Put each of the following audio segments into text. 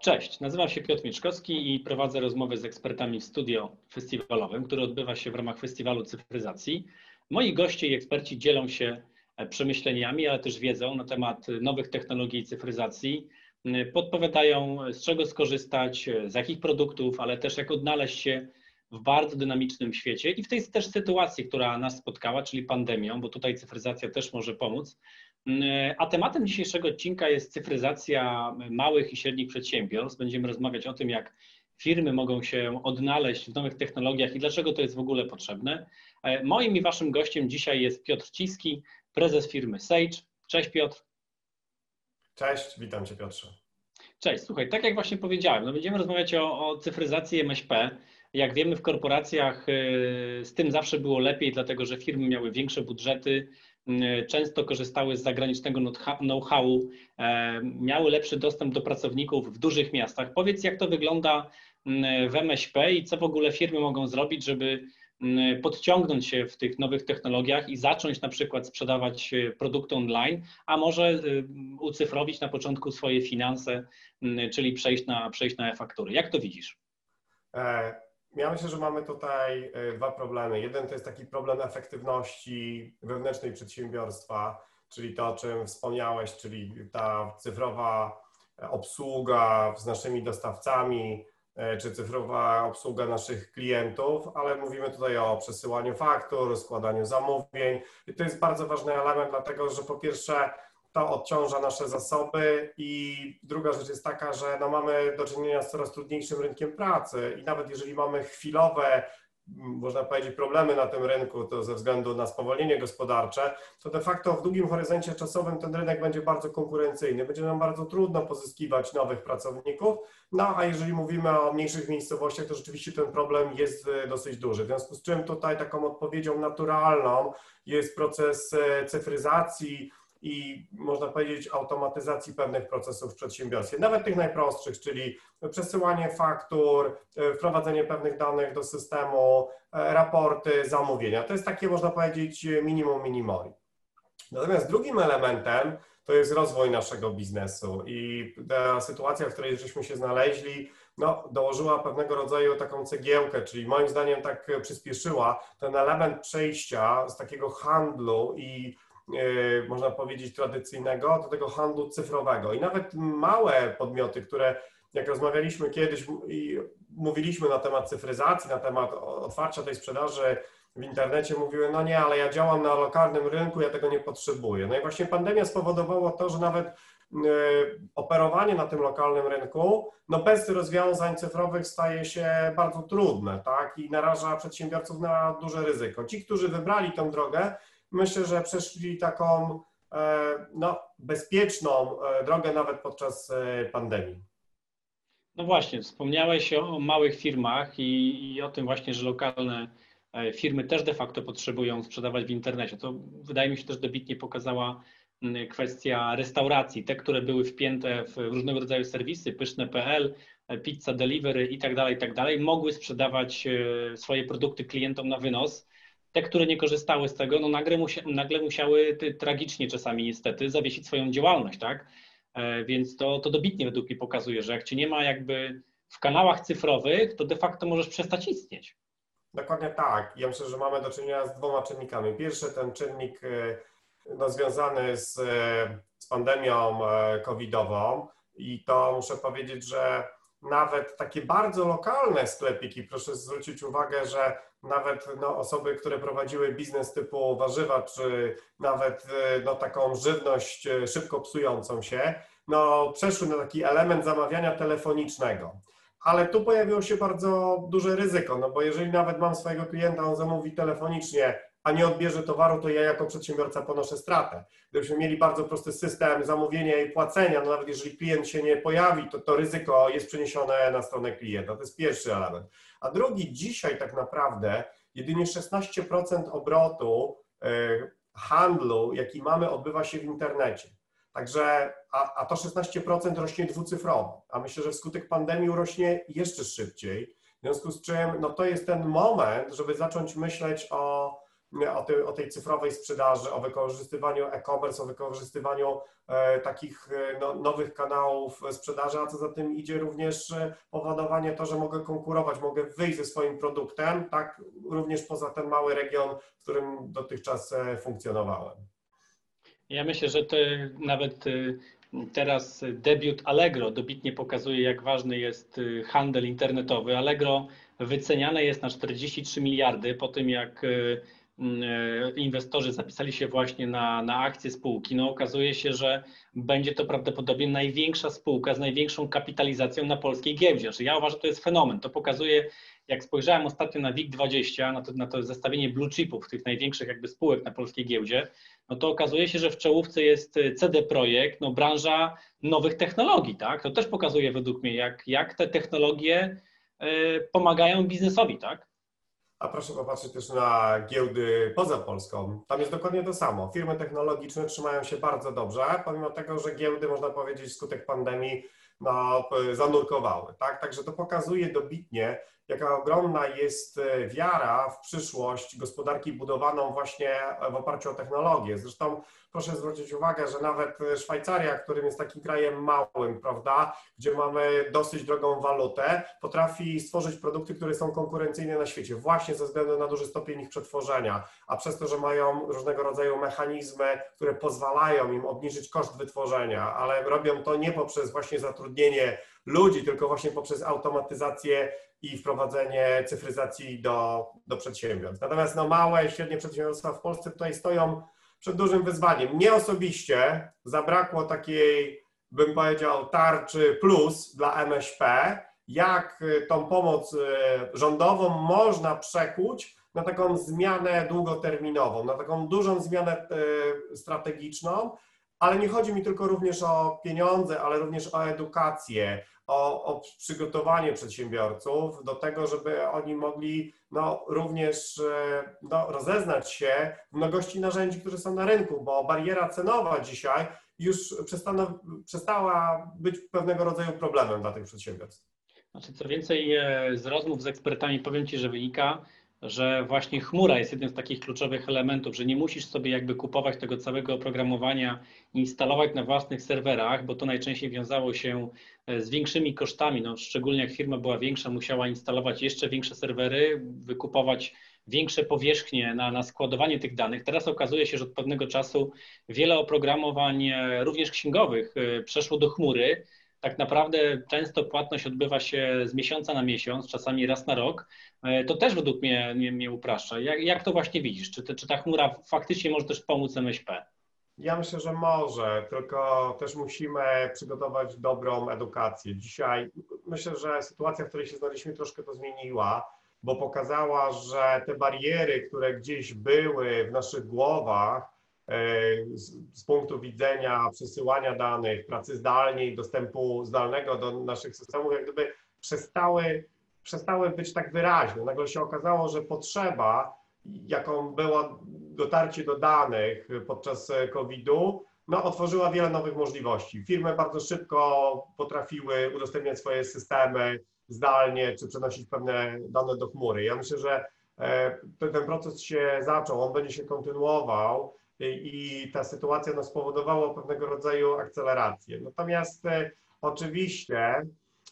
Cześć, nazywam się Piotr Mieczkowski i prowadzę rozmowy z ekspertami w studio festiwalowym, które odbywa się w ramach Festiwalu Cyfryzacji. Moi goście i eksperci dzielą się przemyśleniami, ale też wiedzą na temat nowych technologii i cyfryzacji. Podpowiadają, z czego skorzystać, z jakich produktów, ale też jak odnaleźć się w bardzo dynamicznym świecie i w tej też sytuacji, która nas spotkała, czyli pandemią, bo tutaj cyfryzacja też może pomóc. A tematem dzisiejszego odcinka jest cyfryzacja małych i średnich przedsiębiorstw. Będziemy rozmawiać o tym, jak firmy mogą się odnaleźć w nowych technologiach i dlaczego to jest w ogóle potrzebne. Moim i waszym gościem dzisiaj jest Piotr Ciski, prezes firmy Sage. Cześć Piotr. Cześć, witam cię Piotrze. Cześć, słuchaj, tak jak właśnie powiedziałem, no będziemy rozmawiać o, o cyfryzacji MŚP. Jak wiemy, w korporacjach y, z tym zawsze było lepiej, dlatego że firmy miały większe budżety, często korzystały z zagranicznego know-howu, e, miały lepszy dostęp do pracowników w dużych miastach. Powiedz, jak to wygląda y, w MŚP i co w ogóle firmy mogą zrobić, żeby podciągnąć się w tych nowych technologiach i zacząć na przykład sprzedawać produkty online, a może ucyfrowić na początku swoje finanse, czyli przejść na, przejść na e-faktury. Jak to widzisz? E, ja myślę, że mamy tutaj e, dwa problemy. Jeden to jest taki problem efektywności wewnętrznej przedsiębiorstwa, czyli to, o czym wspomniałeś, czyli ta cyfrowa obsługa z naszymi dostawcami, e, czy cyfrowa obsługa naszych klientów, ale mówimy tutaj o przesyłaniu faktur, składaniu zamówień. I to jest bardzo ważny element, dlatego że po pierwsze to odciąża nasze zasoby i druga rzecz jest taka, że no mamy do czynienia z coraz trudniejszym rynkiem pracy i nawet jeżeli mamy chwilowe można powiedzieć, problemy na tym rynku, to ze względu na spowolnienie gospodarcze, to de facto w długim horyzoncie czasowym ten rynek będzie bardzo konkurencyjny. Będzie nam bardzo trudno pozyskiwać nowych pracowników. No a jeżeli mówimy o mniejszych miejscowościach, to rzeczywiście ten problem jest e, dosyć duży. W związku z czym tutaj taką odpowiedzią naturalną jest proces e, cyfryzacji, i można powiedzieć automatyzacji pewnych procesów w przedsiębiorstwie, nawet tych najprostszych, czyli przesyłanie faktur, e, wprowadzenie pewnych danych do systemu, e, raporty, zamówienia. To jest takie, można powiedzieć, minimum minimori. Natomiast drugim elementem to jest rozwój naszego biznesu i ta sytuacja, w której żeśmy się znaleźli, no, dołożyła pewnego rodzaju taką cegiełkę, czyli moim zdaniem tak przyspieszyła ten element przejścia z takiego handlu i można powiedzieć, tradycyjnego do tego handlu cyfrowego. I nawet małe podmioty, które jak rozmawialiśmy kiedyś i mówiliśmy na temat cyfryzacji, na temat otwarcia tej sprzedaży w internecie, mówiły, no nie, ale ja działam na lokalnym rynku, ja tego nie potrzebuję. No i właśnie pandemia spowodowała to, że nawet e, operowanie na tym lokalnym rynku, no bez rozwiązań cyfrowych staje się bardzo trudne, tak, i naraża przedsiębiorców na duże ryzyko. Ci, którzy wybrali tę drogę, myślę, że przeszli taką e, no, bezpieczną e, drogę nawet podczas e, pandemii. No właśnie, wspomniałeś o małych firmach i, i, o tym właśnie, że lokalne firmy też de facto potrzebują sprzedawać w internecie. To wydaje mi się też dobitnie pokazała kwestia restauracji. Te, które były wpięte w różnego rodzaju serwisy, pyszne.pl, pizza delivery i tak dalej, i tak dalej, mogły sprzedawać swoje produkty klientom na wynos te, które nie korzystały z tego, no nagle, musia, nagle musiały tragicznie czasami niestety zawiesić swoją działalność, tak? E, więc to, to dobitnie według mnie pokazuje, że jak cię nie ma jakby w kanałach cyfrowych, to de facto możesz przestać istnieć. Dokładnie tak. Ja myślę, że mamy do czynienia z dwoma czynnikami. Pierwszy ten czynnik e, no, związany z, e, z pandemią covidową i to muszę powiedzieć, że nawet takie bardzo lokalne sklepiki, proszę zwrócić uwagę, że nawet no, osoby, które prowadziły biznes typu warzywa, czy nawet e, no, taką żywność e, szybko psującą się, no, przeszły na taki element zamawiania telefonicznego. Ale tu pojawiło się bardzo duże ryzyko, no bo jeżeli nawet mam swojego klienta, on zamówi telefonicznie a nie odbierze towaru, to ja jako przedsiębiorca ponoszę stratę. Gdybyśmy mieli bardzo prosty system zamówienia i płacenia, no nawet jeżeli klient się nie pojawi, to to ryzyko jest przeniesione na stronę klienta. To jest pierwszy element. A drugi, dzisiaj tak naprawdę jedynie 16% obrotu e, handlu, jaki mamy, odbywa się w internecie. Także, a, a to 16% rośnie dwucyfrowo, a myślę, że wskutek pandemii rośnie jeszcze szybciej. W związku z czym no to jest ten moment, żeby zacząć myśleć o o, tej, o tej cyfrowej sprzedaży, o wykorzystywaniu e-commerce, o wykorzystywaniu e, takich e, no, nowych kanałów sprzedaży, a co za tym idzie również e, powodowanie to, że mogę konkurować, mogę wyjść ze swoim produktem, tak również poza ten mały region, w którym dotychczas funkcjonowałem. Ja myślę, że to nawet teraz debiut Allegro dobitnie pokazuje, jak ważny jest handel internetowy. Allegro wyceniane jest na 43 miliardy po tym, jak inwestorzy zapisali się właśnie na, na akcje spółki, no okazuje się, że będzie to prawdopodobnie największa spółka z największą kapitalizacją na polskiej giełdzie. Znaczy ja uważam, że to jest fenomen. To pokazuje, jak spojrzałem ostatnio na WIG20, na to, na to zestawienie blue chipów, tych największych jakby spółek na polskiej giełdzie, no to okazuje się, że w czołówce jest CD Projekt, no branża nowych technologii, tak? To też pokazuje według mnie, jak, jak te technologie e, pomagają biznesowi, tak? A proszę popatrzeć też na giełdy poza Polską. Tam jest dokładnie to samo. Firmy technologiczne trzymają się bardzo dobrze, pomimo tego, że giełdy, można powiedzieć, skutek pandemii no, zanurkowały. Tak? Także to pokazuje dobitnie, jaka ogromna jest e, wiara w przyszłość gospodarki budowaną właśnie w oparciu o technologię. Zresztą proszę zwrócić uwagę, że nawet Szwajcaria, którym jest takim krajem małym, prawda, gdzie mamy dosyć drogą walutę, potrafi stworzyć produkty, które są konkurencyjne na świecie, właśnie ze względu na duży stopień ich przetworzenia, a przez to, że mają różnego rodzaju mechanizmy, które pozwalają im obniżyć koszt wytworzenia, ale robią to nie poprzez właśnie zatrudnienie ludzi, tylko właśnie poprzez automatyzację i wprowadzenie cyfryzacji do, do przedsiębiorstw. Natomiast no, małe i średnie przedsiębiorstwa w Polsce tutaj stoją przed dużym wyzwaniem. Mnie osobiście zabrakło takiej, bym powiedział, tarczy plus dla MŚP, jak tą pomoc y, rządową można przekuć na taką zmianę długoterminową, na taką dużą zmianę y, strategiczną, ale nie chodzi mi tylko również o pieniądze, ale również o edukację, o, o przygotowanie przedsiębiorców do tego, żeby oni mogli no, również e, no, rozeznać się w mnogości narzędzi, które są na rynku, bo bariera cenowa dzisiaj już przestano, przestała być pewnego rodzaju problemem dla tych przedsiębiorstw. Znaczy, co więcej, e, z rozmów z ekspertami powiem Ci, że wynika, że właśnie chmura jest jednym z takich kluczowych elementów, że nie musisz sobie jakby kupować tego całego oprogramowania, instalować na własnych serwerach, bo to najczęściej wiązało się e, z większymi kosztami. No, szczególnie jak firma była większa, musiała instalować jeszcze większe serwery, wykupować większe powierzchnie na, na składowanie tych danych. Teraz okazuje się, że od pewnego czasu wiele oprogramowań, e, również księgowych, e, przeszło do chmury tak naprawdę często płatność odbywa się z miesiąca na miesiąc, czasami raz na rok, e, to też według mnie, mnie, mnie upraszcza. Jak, jak to właśnie widzisz? Czy, te, czy ta chmura faktycznie może też pomóc MŚP? Ja myślę, że może, tylko też musimy przygotować dobrą edukację. Dzisiaj myślę, że sytuacja, w której się znaleźliśmy, troszkę to zmieniła, bo pokazała, że te bariery, które gdzieś były w naszych głowach, E, z, punktu widzenia przesyłania danych, pracy zdalnej, dostępu zdalnego do naszych systemów, jak gdyby przestały, przestały być tak wyraźne. Nagle się okazało, że potrzeba, jaką było dotarcie do danych podczas COVID-u, no, otworzyła wiele nowych możliwości. Firmy bardzo szybko potrafiły udostępniać swoje systemy zdalnie, czy przenosić pewne dane do chmury. Ja myślę, że e, ten proces się zaczął, on będzie się kontynuował i ta sytuacja no, spowodowała pewnego rodzaju akcelerację. Natomiast e, oczywiście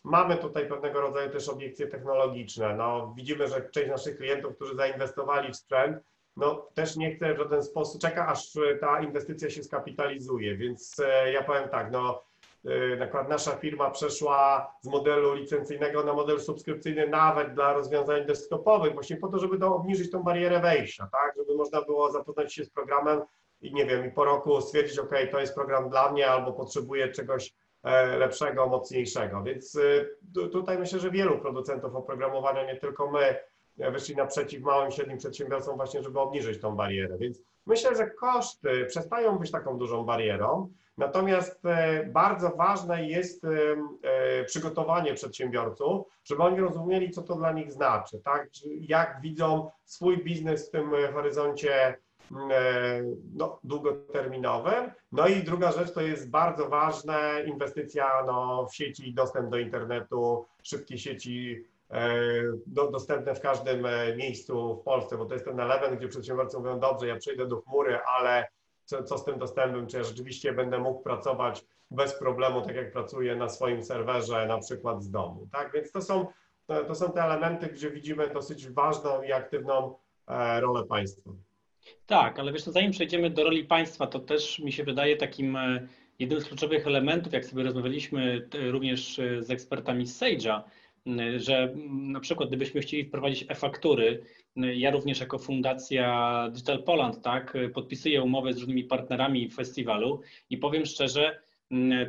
mamy tutaj pewnego rodzaju też obiekcje technologiczne. No, widzimy, że część naszych klientów, którzy zainwestowali w sprzęt, no, też nie chce w żaden sposób, czeka aż ta inwestycja się skapitalizuje, więc e, ja powiem tak, no e, przykład nasza firma przeszła z modelu licencyjnego na model subskrypcyjny nawet dla rozwiązań desktopowych, właśnie po to, żeby do, obniżyć tą barierę wejścia, tak, żeby można było zapoznać się z programem i nie wiem, i po roku stwierdzić, ok, to jest program dla mnie, albo potrzebuję czegoś e, lepszego, mocniejszego. Więc e, tutaj myślę, że wielu producentów oprogramowania, nie tylko my, e, wyszli naprzeciw małym i średnim przedsiębiorcom właśnie, żeby obniżyć tą barierę. Więc myślę, że koszty przestają być taką dużą barierą, natomiast bardzo ważne jest przygotowanie przedsiębiorców, żeby oni rozumieli, co to dla nich znaczy, tak? jak widzą swój biznes w tym horyzoncie no, długoterminowym. No i druga rzecz to jest bardzo ważna inwestycja no, w sieci, dostęp do internetu, szybkie sieci do, dostępne w każdym miejscu w Polsce, bo to jest ten element, gdzie przedsiębiorcy mówią, dobrze, ja przejdę do chmury, ale co, co z tym dostępem, czy ja rzeczywiście będę mógł pracować bez problemu, tak jak pracuję na swoim serwerze, na przykład z domu. Tak? Więc to są, to są te elementy, gdzie widzimy dosyć ważną i aktywną e, rolę państwa. Tak, ale wiesz, zanim przejdziemy do roli państwa, to też mi się wydaje takim e, jednym z kluczowych elementów, jak sobie rozmawialiśmy również e, z ekspertami z Sage'a, że na przykład gdybyśmy chcieli wprowadzić e-faktury, ja również jako fundacja Digital Poland, tak, podpisuję umowy z różnymi partnerami festiwalu i powiem szczerze,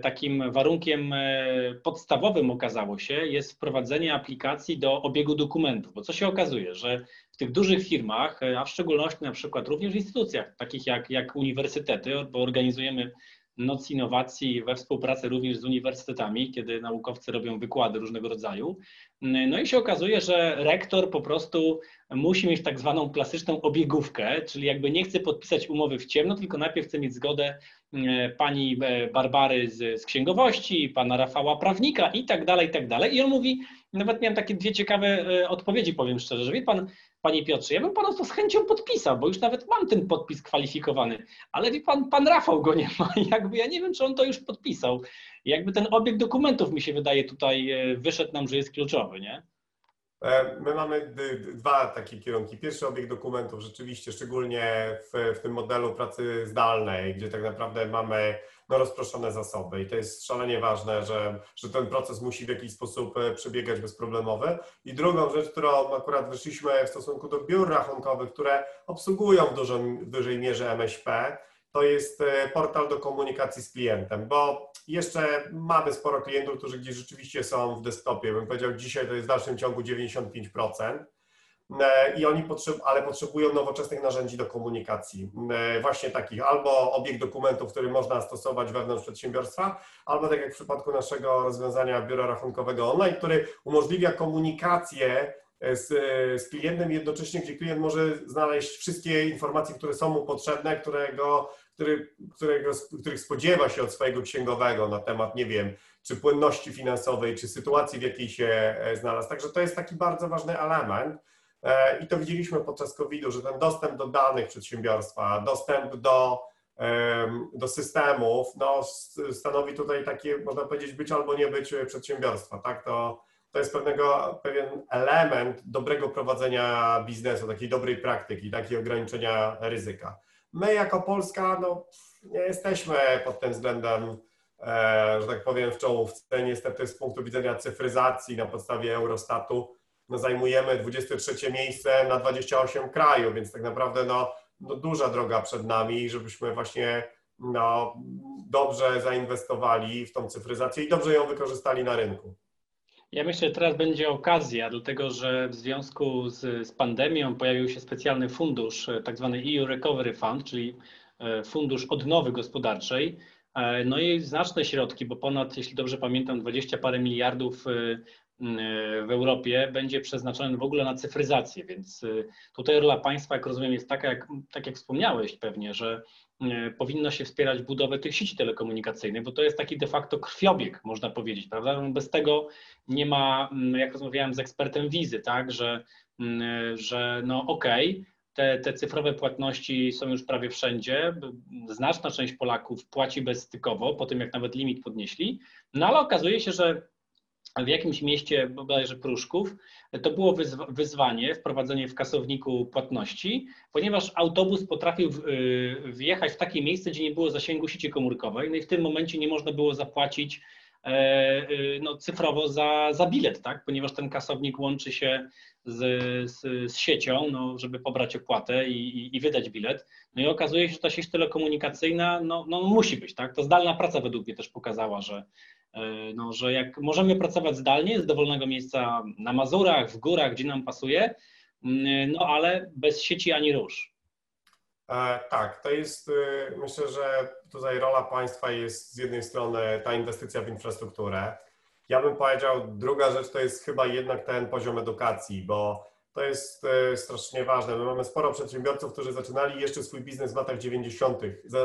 takim warunkiem e, podstawowym okazało się jest wprowadzenie aplikacji do obiegu dokumentów, bo co się okazuje, że w tych dużych firmach, e, a w szczególności na przykład również w instytucjach takich jak, jak uniwersytety, bo organizujemy Noc Innowacji we współpracy również z uniwersytetami, kiedy naukowcy robią wykłady różnego rodzaju. No i się okazuje, że rektor po prostu musi mieć tak zwaną klasyczną obiegówkę, czyli jakby nie chce podpisać umowy w ciemno, tylko najpierw chce mieć zgodę e, pani e, Barbary z, z księgowości, pana Rafała prawnika i tak dalej, i tak dalej. I on mówi, nawet miałem takie dwie ciekawe e, odpowiedzi, powiem szczerze, że wie pan, Panie Piotrze, ja bym Panu to z chęcią podpisał, bo już nawet mam ten podpis kwalifikowany, ale wie Pan, Pan Rafał go nie ma jakby ja nie wiem, czy on to już podpisał. Jakby ten obieg dokumentów mi się wydaje tutaj e, wyszedł nam, że jest kluczowy, nie? E, my mamy dwa takie kierunki. Pierwszy obieg dokumentów, rzeczywiście, szczególnie w, w tym modelu pracy zdalnej, gdzie tak naprawdę mamy no, rozproszone zasoby i to jest szalenie ważne, że, że ten proces musi w jakiś sposób e, przebiegać bezproblemowo. I drugą rzecz, którą akurat wyszliśmy w stosunku do biur rachunkowych, które obsługują w, dużą, w dużej mierze MŚP, to jest e, portal do komunikacji z klientem, bo jeszcze mamy sporo klientów, którzy gdzieś rzeczywiście są w desktopie. Bym powiedział, dzisiaj to jest w dalszym ciągu 95%. E, i oni potrzeb, ale potrzebują nowoczesnych narzędzi do komunikacji. E, właśnie takich albo obiekt dokumentów, który można stosować wewnątrz przedsiębiorstwa, albo tak jak w przypadku naszego rozwiązania biura rachunkowego online, który umożliwia komunikację z, z klientem jednocześnie, gdzie klient może znaleźć wszystkie informacje, które są mu potrzebne, którego, który, którego, których spodziewa się od swojego księgowego na temat, nie wiem, czy płynności finansowej, czy sytuacji, w jakiej się znalazł. Także to jest taki bardzo ważny element. E, I to widzieliśmy podczas COVID-u, że ten dostęp do danych przedsiębiorstwa, dostęp do, do systemów, no, stanowi tutaj takie, można powiedzieć, być albo nie być przedsiębiorstwa. Tak? To, to jest pewnego, pewien element dobrego prowadzenia biznesu, takiej dobrej praktyki, takiej ograniczenia ryzyka. My jako Polska no, nie jesteśmy pod tym względem, e, że tak powiem, w czołówce. Niestety z punktu widzenia cyfryzacji na podstawie Eurostatu no, zajmujemy 23 miejsce na 28 krajów, więc tak naprawdę no, no duża droga przed nami, żebyśmy właśnie no, dobrze zainwestowali w tą cyfryzację i dobrze ją wykorzystali na rynku. Ja myślę, że teraz będzie okazja, dlatego że w związku z, z pandemią pojawił się specjalny fundusz, e, tak zwany EU Recovery Fund, czyli e, fundusz odnowy gospodarczej. E, no i znaczne środki, bo ponad, jeśli dobrze pamiętam, 20 parę miliardów w Europie będzie przeznaczony w ogóle na cyfryzację, więc tutaj rola państwa, jak rozumiem, jest taka, jak, tak jak wspomniałeś pewnie, że powinno się wspierać budowę tych sieci telekomunikacyjnych, bo to jest taki de facto krwiobieg, można powiedzieć, prawda? No, bez tego nie ma, mm, jak rozmawiałem z ekspertem wizy, tak, że, mm, że no okej, okay, te, te cyfrowe płatności są już prawie wszędzie. Znaczna część Polaków płaci bezstykowo, po tym jak nawet limit podnieśli, no ale okazuje się, że w jakimś mieście, bodajże Pruszków, to było wyzwanie, wprowadzenie w kasowniku płatności, ponieważ autobus potrafił y, wjechać w takie miejsce, gdzie nie było zasięgu sieci komórkowej, no i w tym momencie nie można było zapłacić e, y, no, cyfrowo za, za bilet, tak? ponieważ ten kasownik łączy się z, z, z siecią, no, żeby pobrać opłatę i, i, i, wydać bilet. No i okazuje się, że ta sieć telekomunikacyjna no, no, musi być. Tak? To zdalna praca według mnie też pokazała, że, no, że jak możemy pracować zdalnie z dowolnego miejsca na Mazurach, w górach, gdzie nam pasuje, mm, no ale bez sieci ani rusz. E, tak, to jest, y, myślę, że tutaj rola państwa jest z jednej strony ta inwestycja w infrastrukturę. Ja bym powiedział, druga rzecz to jest chyba jednak ten poziom edukacji, bo to jest y, strasznie ważne. My mamy sporo przedsiębiorców, którzy zaczynali jeszcze swój biznes w latach 90.,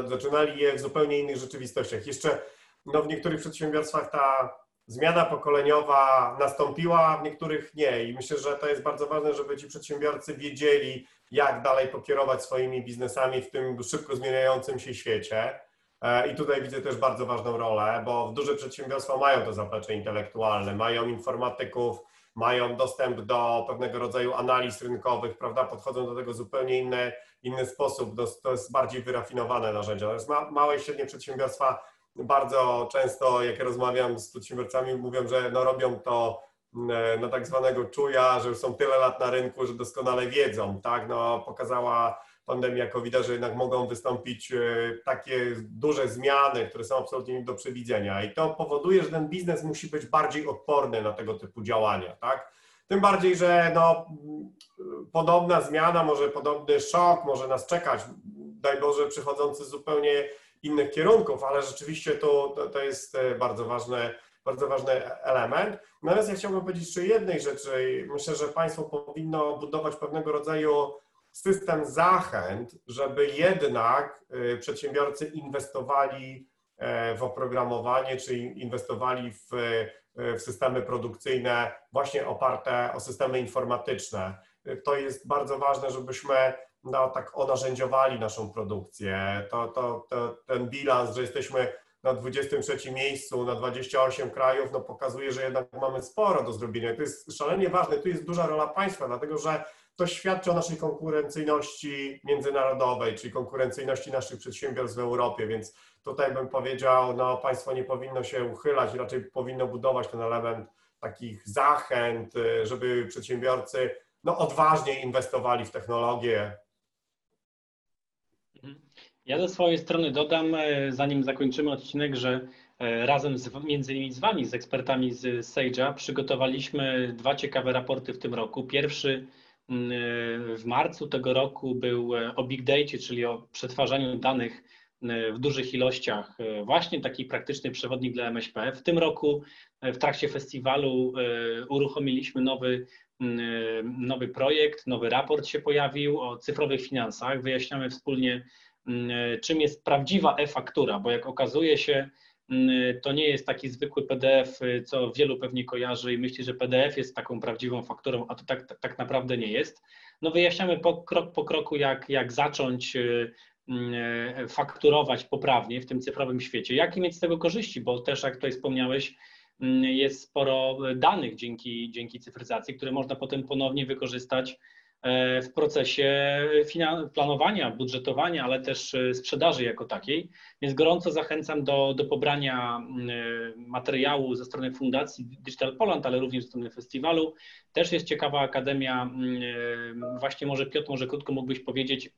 zaczynali je w zupełnie innych rzeczywistościach. Jeszcze no w niektórych przedsiębiorstwach ta zmiana pokoleniowa nastąpiła, w niektórych nie. I myślę, że to jest bardzo ważne, żeby ci przedsiębiorcy wiedzieli, jak dalej pokierować swoimi biznesami w tym szybko zmieniającym się świecie. E, I tutaj widzę też bardzo ważną rolę, bo duże przedsiębiorstwa mają to zaplecze intelektualne, mają informatyków, mają dostęp do pewnego rodzaju analiz rynkowych, prawda? Podchodzą do tego zupełnie inny, inny sposób. To jest bardziej wyrafinowane narzędzia. Natomiast małe i średnie przedsiębiorstwa bardzo często, jak rozmawiam z przedsiębiorcami, mówią, że no robią to mm, no tak zwanego czuja, że już są tyle lat na rynku, że doskonale wiedzą, tak? No, pokazała pandemia covid że jednak mogą wystąpić e, takie duże zmiany, które są absolutnie nie do przewidzenia i to powoduje, że ten biznes musi być bardziej odporny na tego typu działania, tak? Tym bardziej, że no, podobna zmiana, może podobny szok może nas czekać, daj Boże, przychodzący zupełnie innych kierunków, ale rzeczywiście to, to, to jest e, bardzo ważny, bardzo ważny element. Natomiast ja chciałbym powiedzieć jeszcze jednej rzeczy. Myślę, że państwo powinno budować pewnego rodzaju system zachęt, żeby jednak y, przedsiębiorcy inwestowali e, w oprogramowanie, czy inwestowali w, w systemy produkcyjne właśnie oparte o systemy informatyczne. To jest bardzo ważne, żebyśmy no, tak onarzędziowali naszą produkcję. To, to, to, ten bilans, że jesteśmy na 23 miejscu, na 28 krajów, no pokazuje, że jednak mamy sporo do zrobienia. To jest szalenie ważne. Tu jest duża rola państwa, dlatego że to świadczy o naszej konkurencyjności międzynarodowej, czyli konkurencyjności naszych przedsiębiorstw w Europie, więc tutaj bym powiedział, no państwo nie powinno się uchylać, raczej powinno budować ten element takich zachęt, żeby przedsiębiorcy no, odważnie inwestowali w technologię. Ja ze swojej strony dodam, e, zanim zakończymy odcinek, że e, razem z, między innymi z Wami, z ekspertami z Sage'a, przygotowaliśmy dwa ciekawe raporty w tym roku. Pierwszy w marcu tego roku był e, o Big Data, czyli o przetwarzaniu danych e, w dużych ilościach, e, właśnie taki praktyczny przewodnik dla MŚP. W tym roku w trakcie festiwalu uruchomiliśmy nowy, nowy projekt, nowy raport się pojawił o cyfrowych finansach. Wyjaśniamy wspólnie, czym jest prawdziwa e-faktura, bo jak okazuje się, Mm, to nie jest taki zwykły PDF, y, co wielu pewnie kojarzy i myśli, że PDF jest taką prawdziwą fakturą, a to tak, tak, tak naprawdę nie jest. No wyjaśniamy po, krok po kroku, jak, jak zacząć mm, e, fakturować poprawnie w tym cyfrowym świecie. Jakie mieć z tego korzyści, bo też jak tutaj wspomniałeś, mm, jest sporo danych dzięki, dzięki cyfryzacji, które można potem ponownie wykorzystać E, w procesie planowania, budżetowania, ale też e, sprzedaży jako takiej. Więc gorąco zachęcam do, do pobrania e, materiału ze strony Fundacji Digital Poland, ale również ze strony festiwalu. Też jest ciekawa akademia, właśnie może Piotr, może krótko mógłbyś powiedzieć,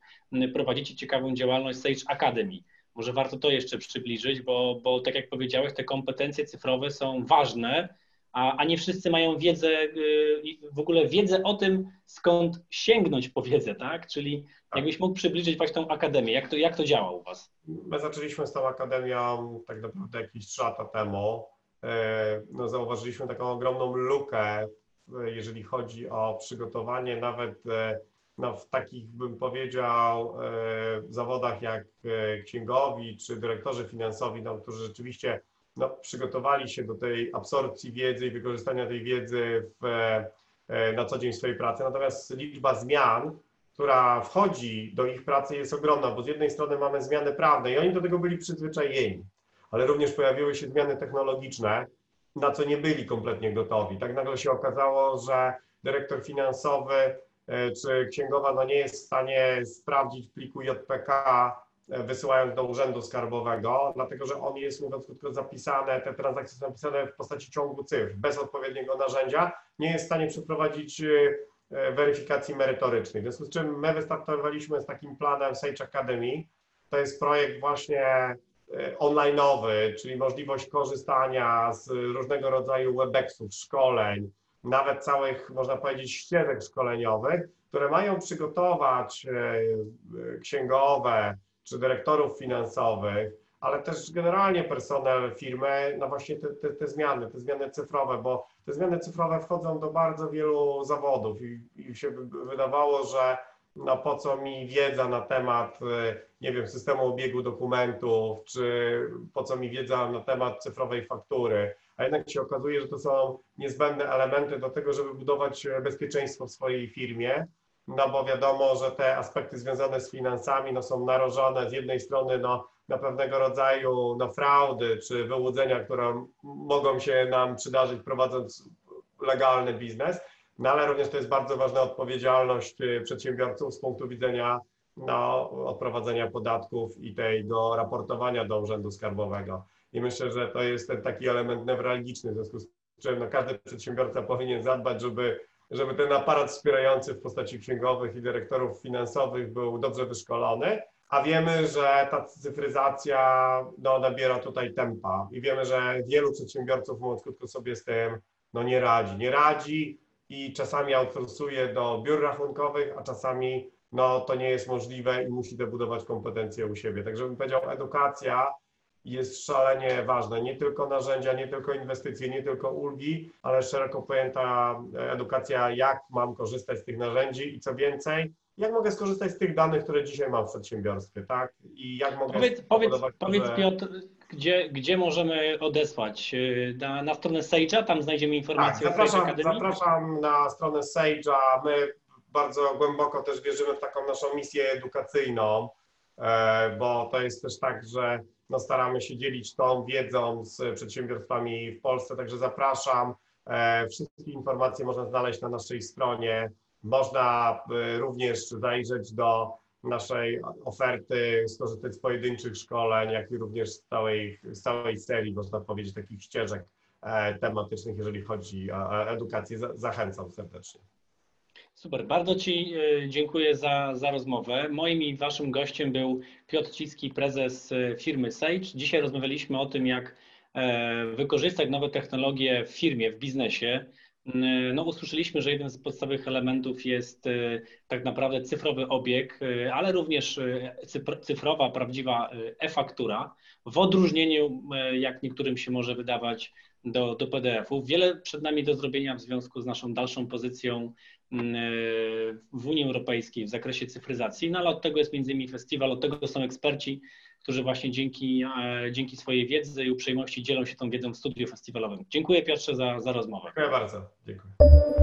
prowadzicie ciekawą działalność Sage Academy. Może warto to jeszcze przybliżyć, bo, bo tak jak powiedziałeś, te kompetencje cyfrowe są ważne, a, a nie wszyscy mają wiedzę, y, w ogóle wiedzę o tym, skąd sięgnąć po wiedzę, tak? Czyli tak. jakbyś mógł przybliżyć właśnie tą akademię, jak to, jak to działa u Was? My zaczęliśmy z tą akademią tak naprawdę jakieś trzy lata temu. E, no, zauważyliśmy taką ogromną lukę, jeżeli chodzi o przygotowanie nawet no, w takich, bym powiedział, zawodach jak księgowi czy dyrektorzy finansowi, no, którzy rzeczywiście no, przygotowali się do tej absorpcji wiedzy i wykorzystania tej wiedzy w, e, na co dzień w swojej pracy. Natomiast liczba zmian, która wchodzi do ich pracy jest ogromna, bo z jednej strony mamy zmiany prawne i oni do tego byli przyzwyczajeni, ale również pojawiły się zmiany technologiczne, na co nie byli kompletnie gotowi. Tak nagle się okazało, że dyrektor finansowy e, czy księgowa no nie jest w stanie sprawdzić pliku JPK wysyłając do urzędu skarbowego, dlatego że on jest, mówiąc krótko, zapisane, te transakcje są napisane w postaci ciągu cyfr. Bez odpowiedniego narzędzia nie jest w stanie przeprowadzić y, y, weryfikacji merytorycznej. W związku z czym my wystartowaliśmy z takim planem Sage Academy. To jest projekt właśnie y, online'owy, czyli możliwość korzystania z różnego rodzaju webexów, szkoleń, nawet całych, można powiedzieć, ścieżek szkoleniowych, które mają przygotować księgowe, czy dyrektorów finansowych, ale też generalnie personel firmy na właśnie te, te, te, zmiany, te zmiany cyfrowe, bo te zmiany cyfrowe wchodzą do bardzo wielu zawodów i, i się wydawało, że no po co mi wiedza na temat, y, nie wiem, systemu obiegu dokumentów, czy po co mi wiedza na temat cyfrowej faktury. a jednak się okazuje, że to są niezbędne elementy do tego, żeby budować bezpieczeństwo w swojej firmie, no bo wiadomo, że te aspekty związane z finansami no, są narażone z jednej strony no, na pewnego rodzaju no, fraudy czy wyłudzenia, które mogą się nam przydarzyć prowadząc legalny biznes, no ale również to jest bardzo ważna odpowiedzialność y, przedsiębiorców z punktu widzenia no, odprowadzenia podatków i tego raportowania do Urzędu Skarbowego. I myślę, że to jest ten taki element newralgiczny, w związku z czym no, każdy przedsiębiorca powinien zadbać, żeby, żeby ten aparat wspierający w postaci księgowych i dyrektorów finansowych był dobrze wyszkolony, a wiemy, że ta cyfryzacja no, nabiera tutaj tempa i wiemy, że wielu przedsiębiorców, mówiąc krótko sobie z tym, no nie radzi. Nie radzi i czasami outsourcuje do biur rachunkowych, a czasami no, to nie jest możliwe i musi budować kompetencje u siebie. Także bym powiedział, edukacja jest szalenie ważna. Nie tylko narzędzia, nie tylko inwestycje, nie tylko ulgi, ale szeroko pojęta edukacja, jak mam korzystać z tych narzędzi i co więcej, jak mogę skorzystać z tych danych, które dzisiaj mam w przedsiębiorstwie, tak? I jak mogę powiedz, powiedz, powiedz Piotr, gdzie, gdzie możemy odesłać? Na, na stronę Sage'a, tam znajdziemy informacje tak, zapraszam, zapraszam na stronę Sage'a. My bardzo głęboko też wierzymy w taką naszą misję edukacyjną, e, bo to jest też tak, że no staramy się dzielić tą wiedzą z przedsiębiorstwami w Polsce, także zapraszam. E, wszystkie informacje można znaleźć na naszej stronie. Można e, również zajrzeć do naszej oferty, skorzystać z pojedynczych szkoleń, jak i również z całej, z całej serii, można powiedzieć, takich ścieżek tematycznych, jeżeli chodzi o edukację. Zachęcam serdecznie. Super, bardzo Ci e, dziękuję za, za rozmowę. Moim i Waszym gościem był Piotr Cicki, prezes e, firmy Sage. Dzisiaj rozmawialiśmy o tym, jak e, wykorzystać nowe technologie w firmie, w biznesie. No, usłyszeliśmy, że jeden z podstawowych elementów jest tak naprawdę cyfrowy obieg, ale również cyfrowa, prawdziwa e-faktura, w odróżnieniu, jak niektórym się może wydawać, do, do PDF-ów. Wiele przed nami do zrobienia w związku z naszą dalszą pozycją mm, w Unii Europejskiej w zakresie cyfryzacji, no ale od tego jest między innymi festiwal, od tego są eksperci, którzy właśnie dzięki, e, dzięki swojej wiedzy i uprzejmości dzielą się tą wiedzą w studiu festiwalowym. Dziękuję Piotrze za, za rozmowę. Dziękuję bardzo. Dziękuję.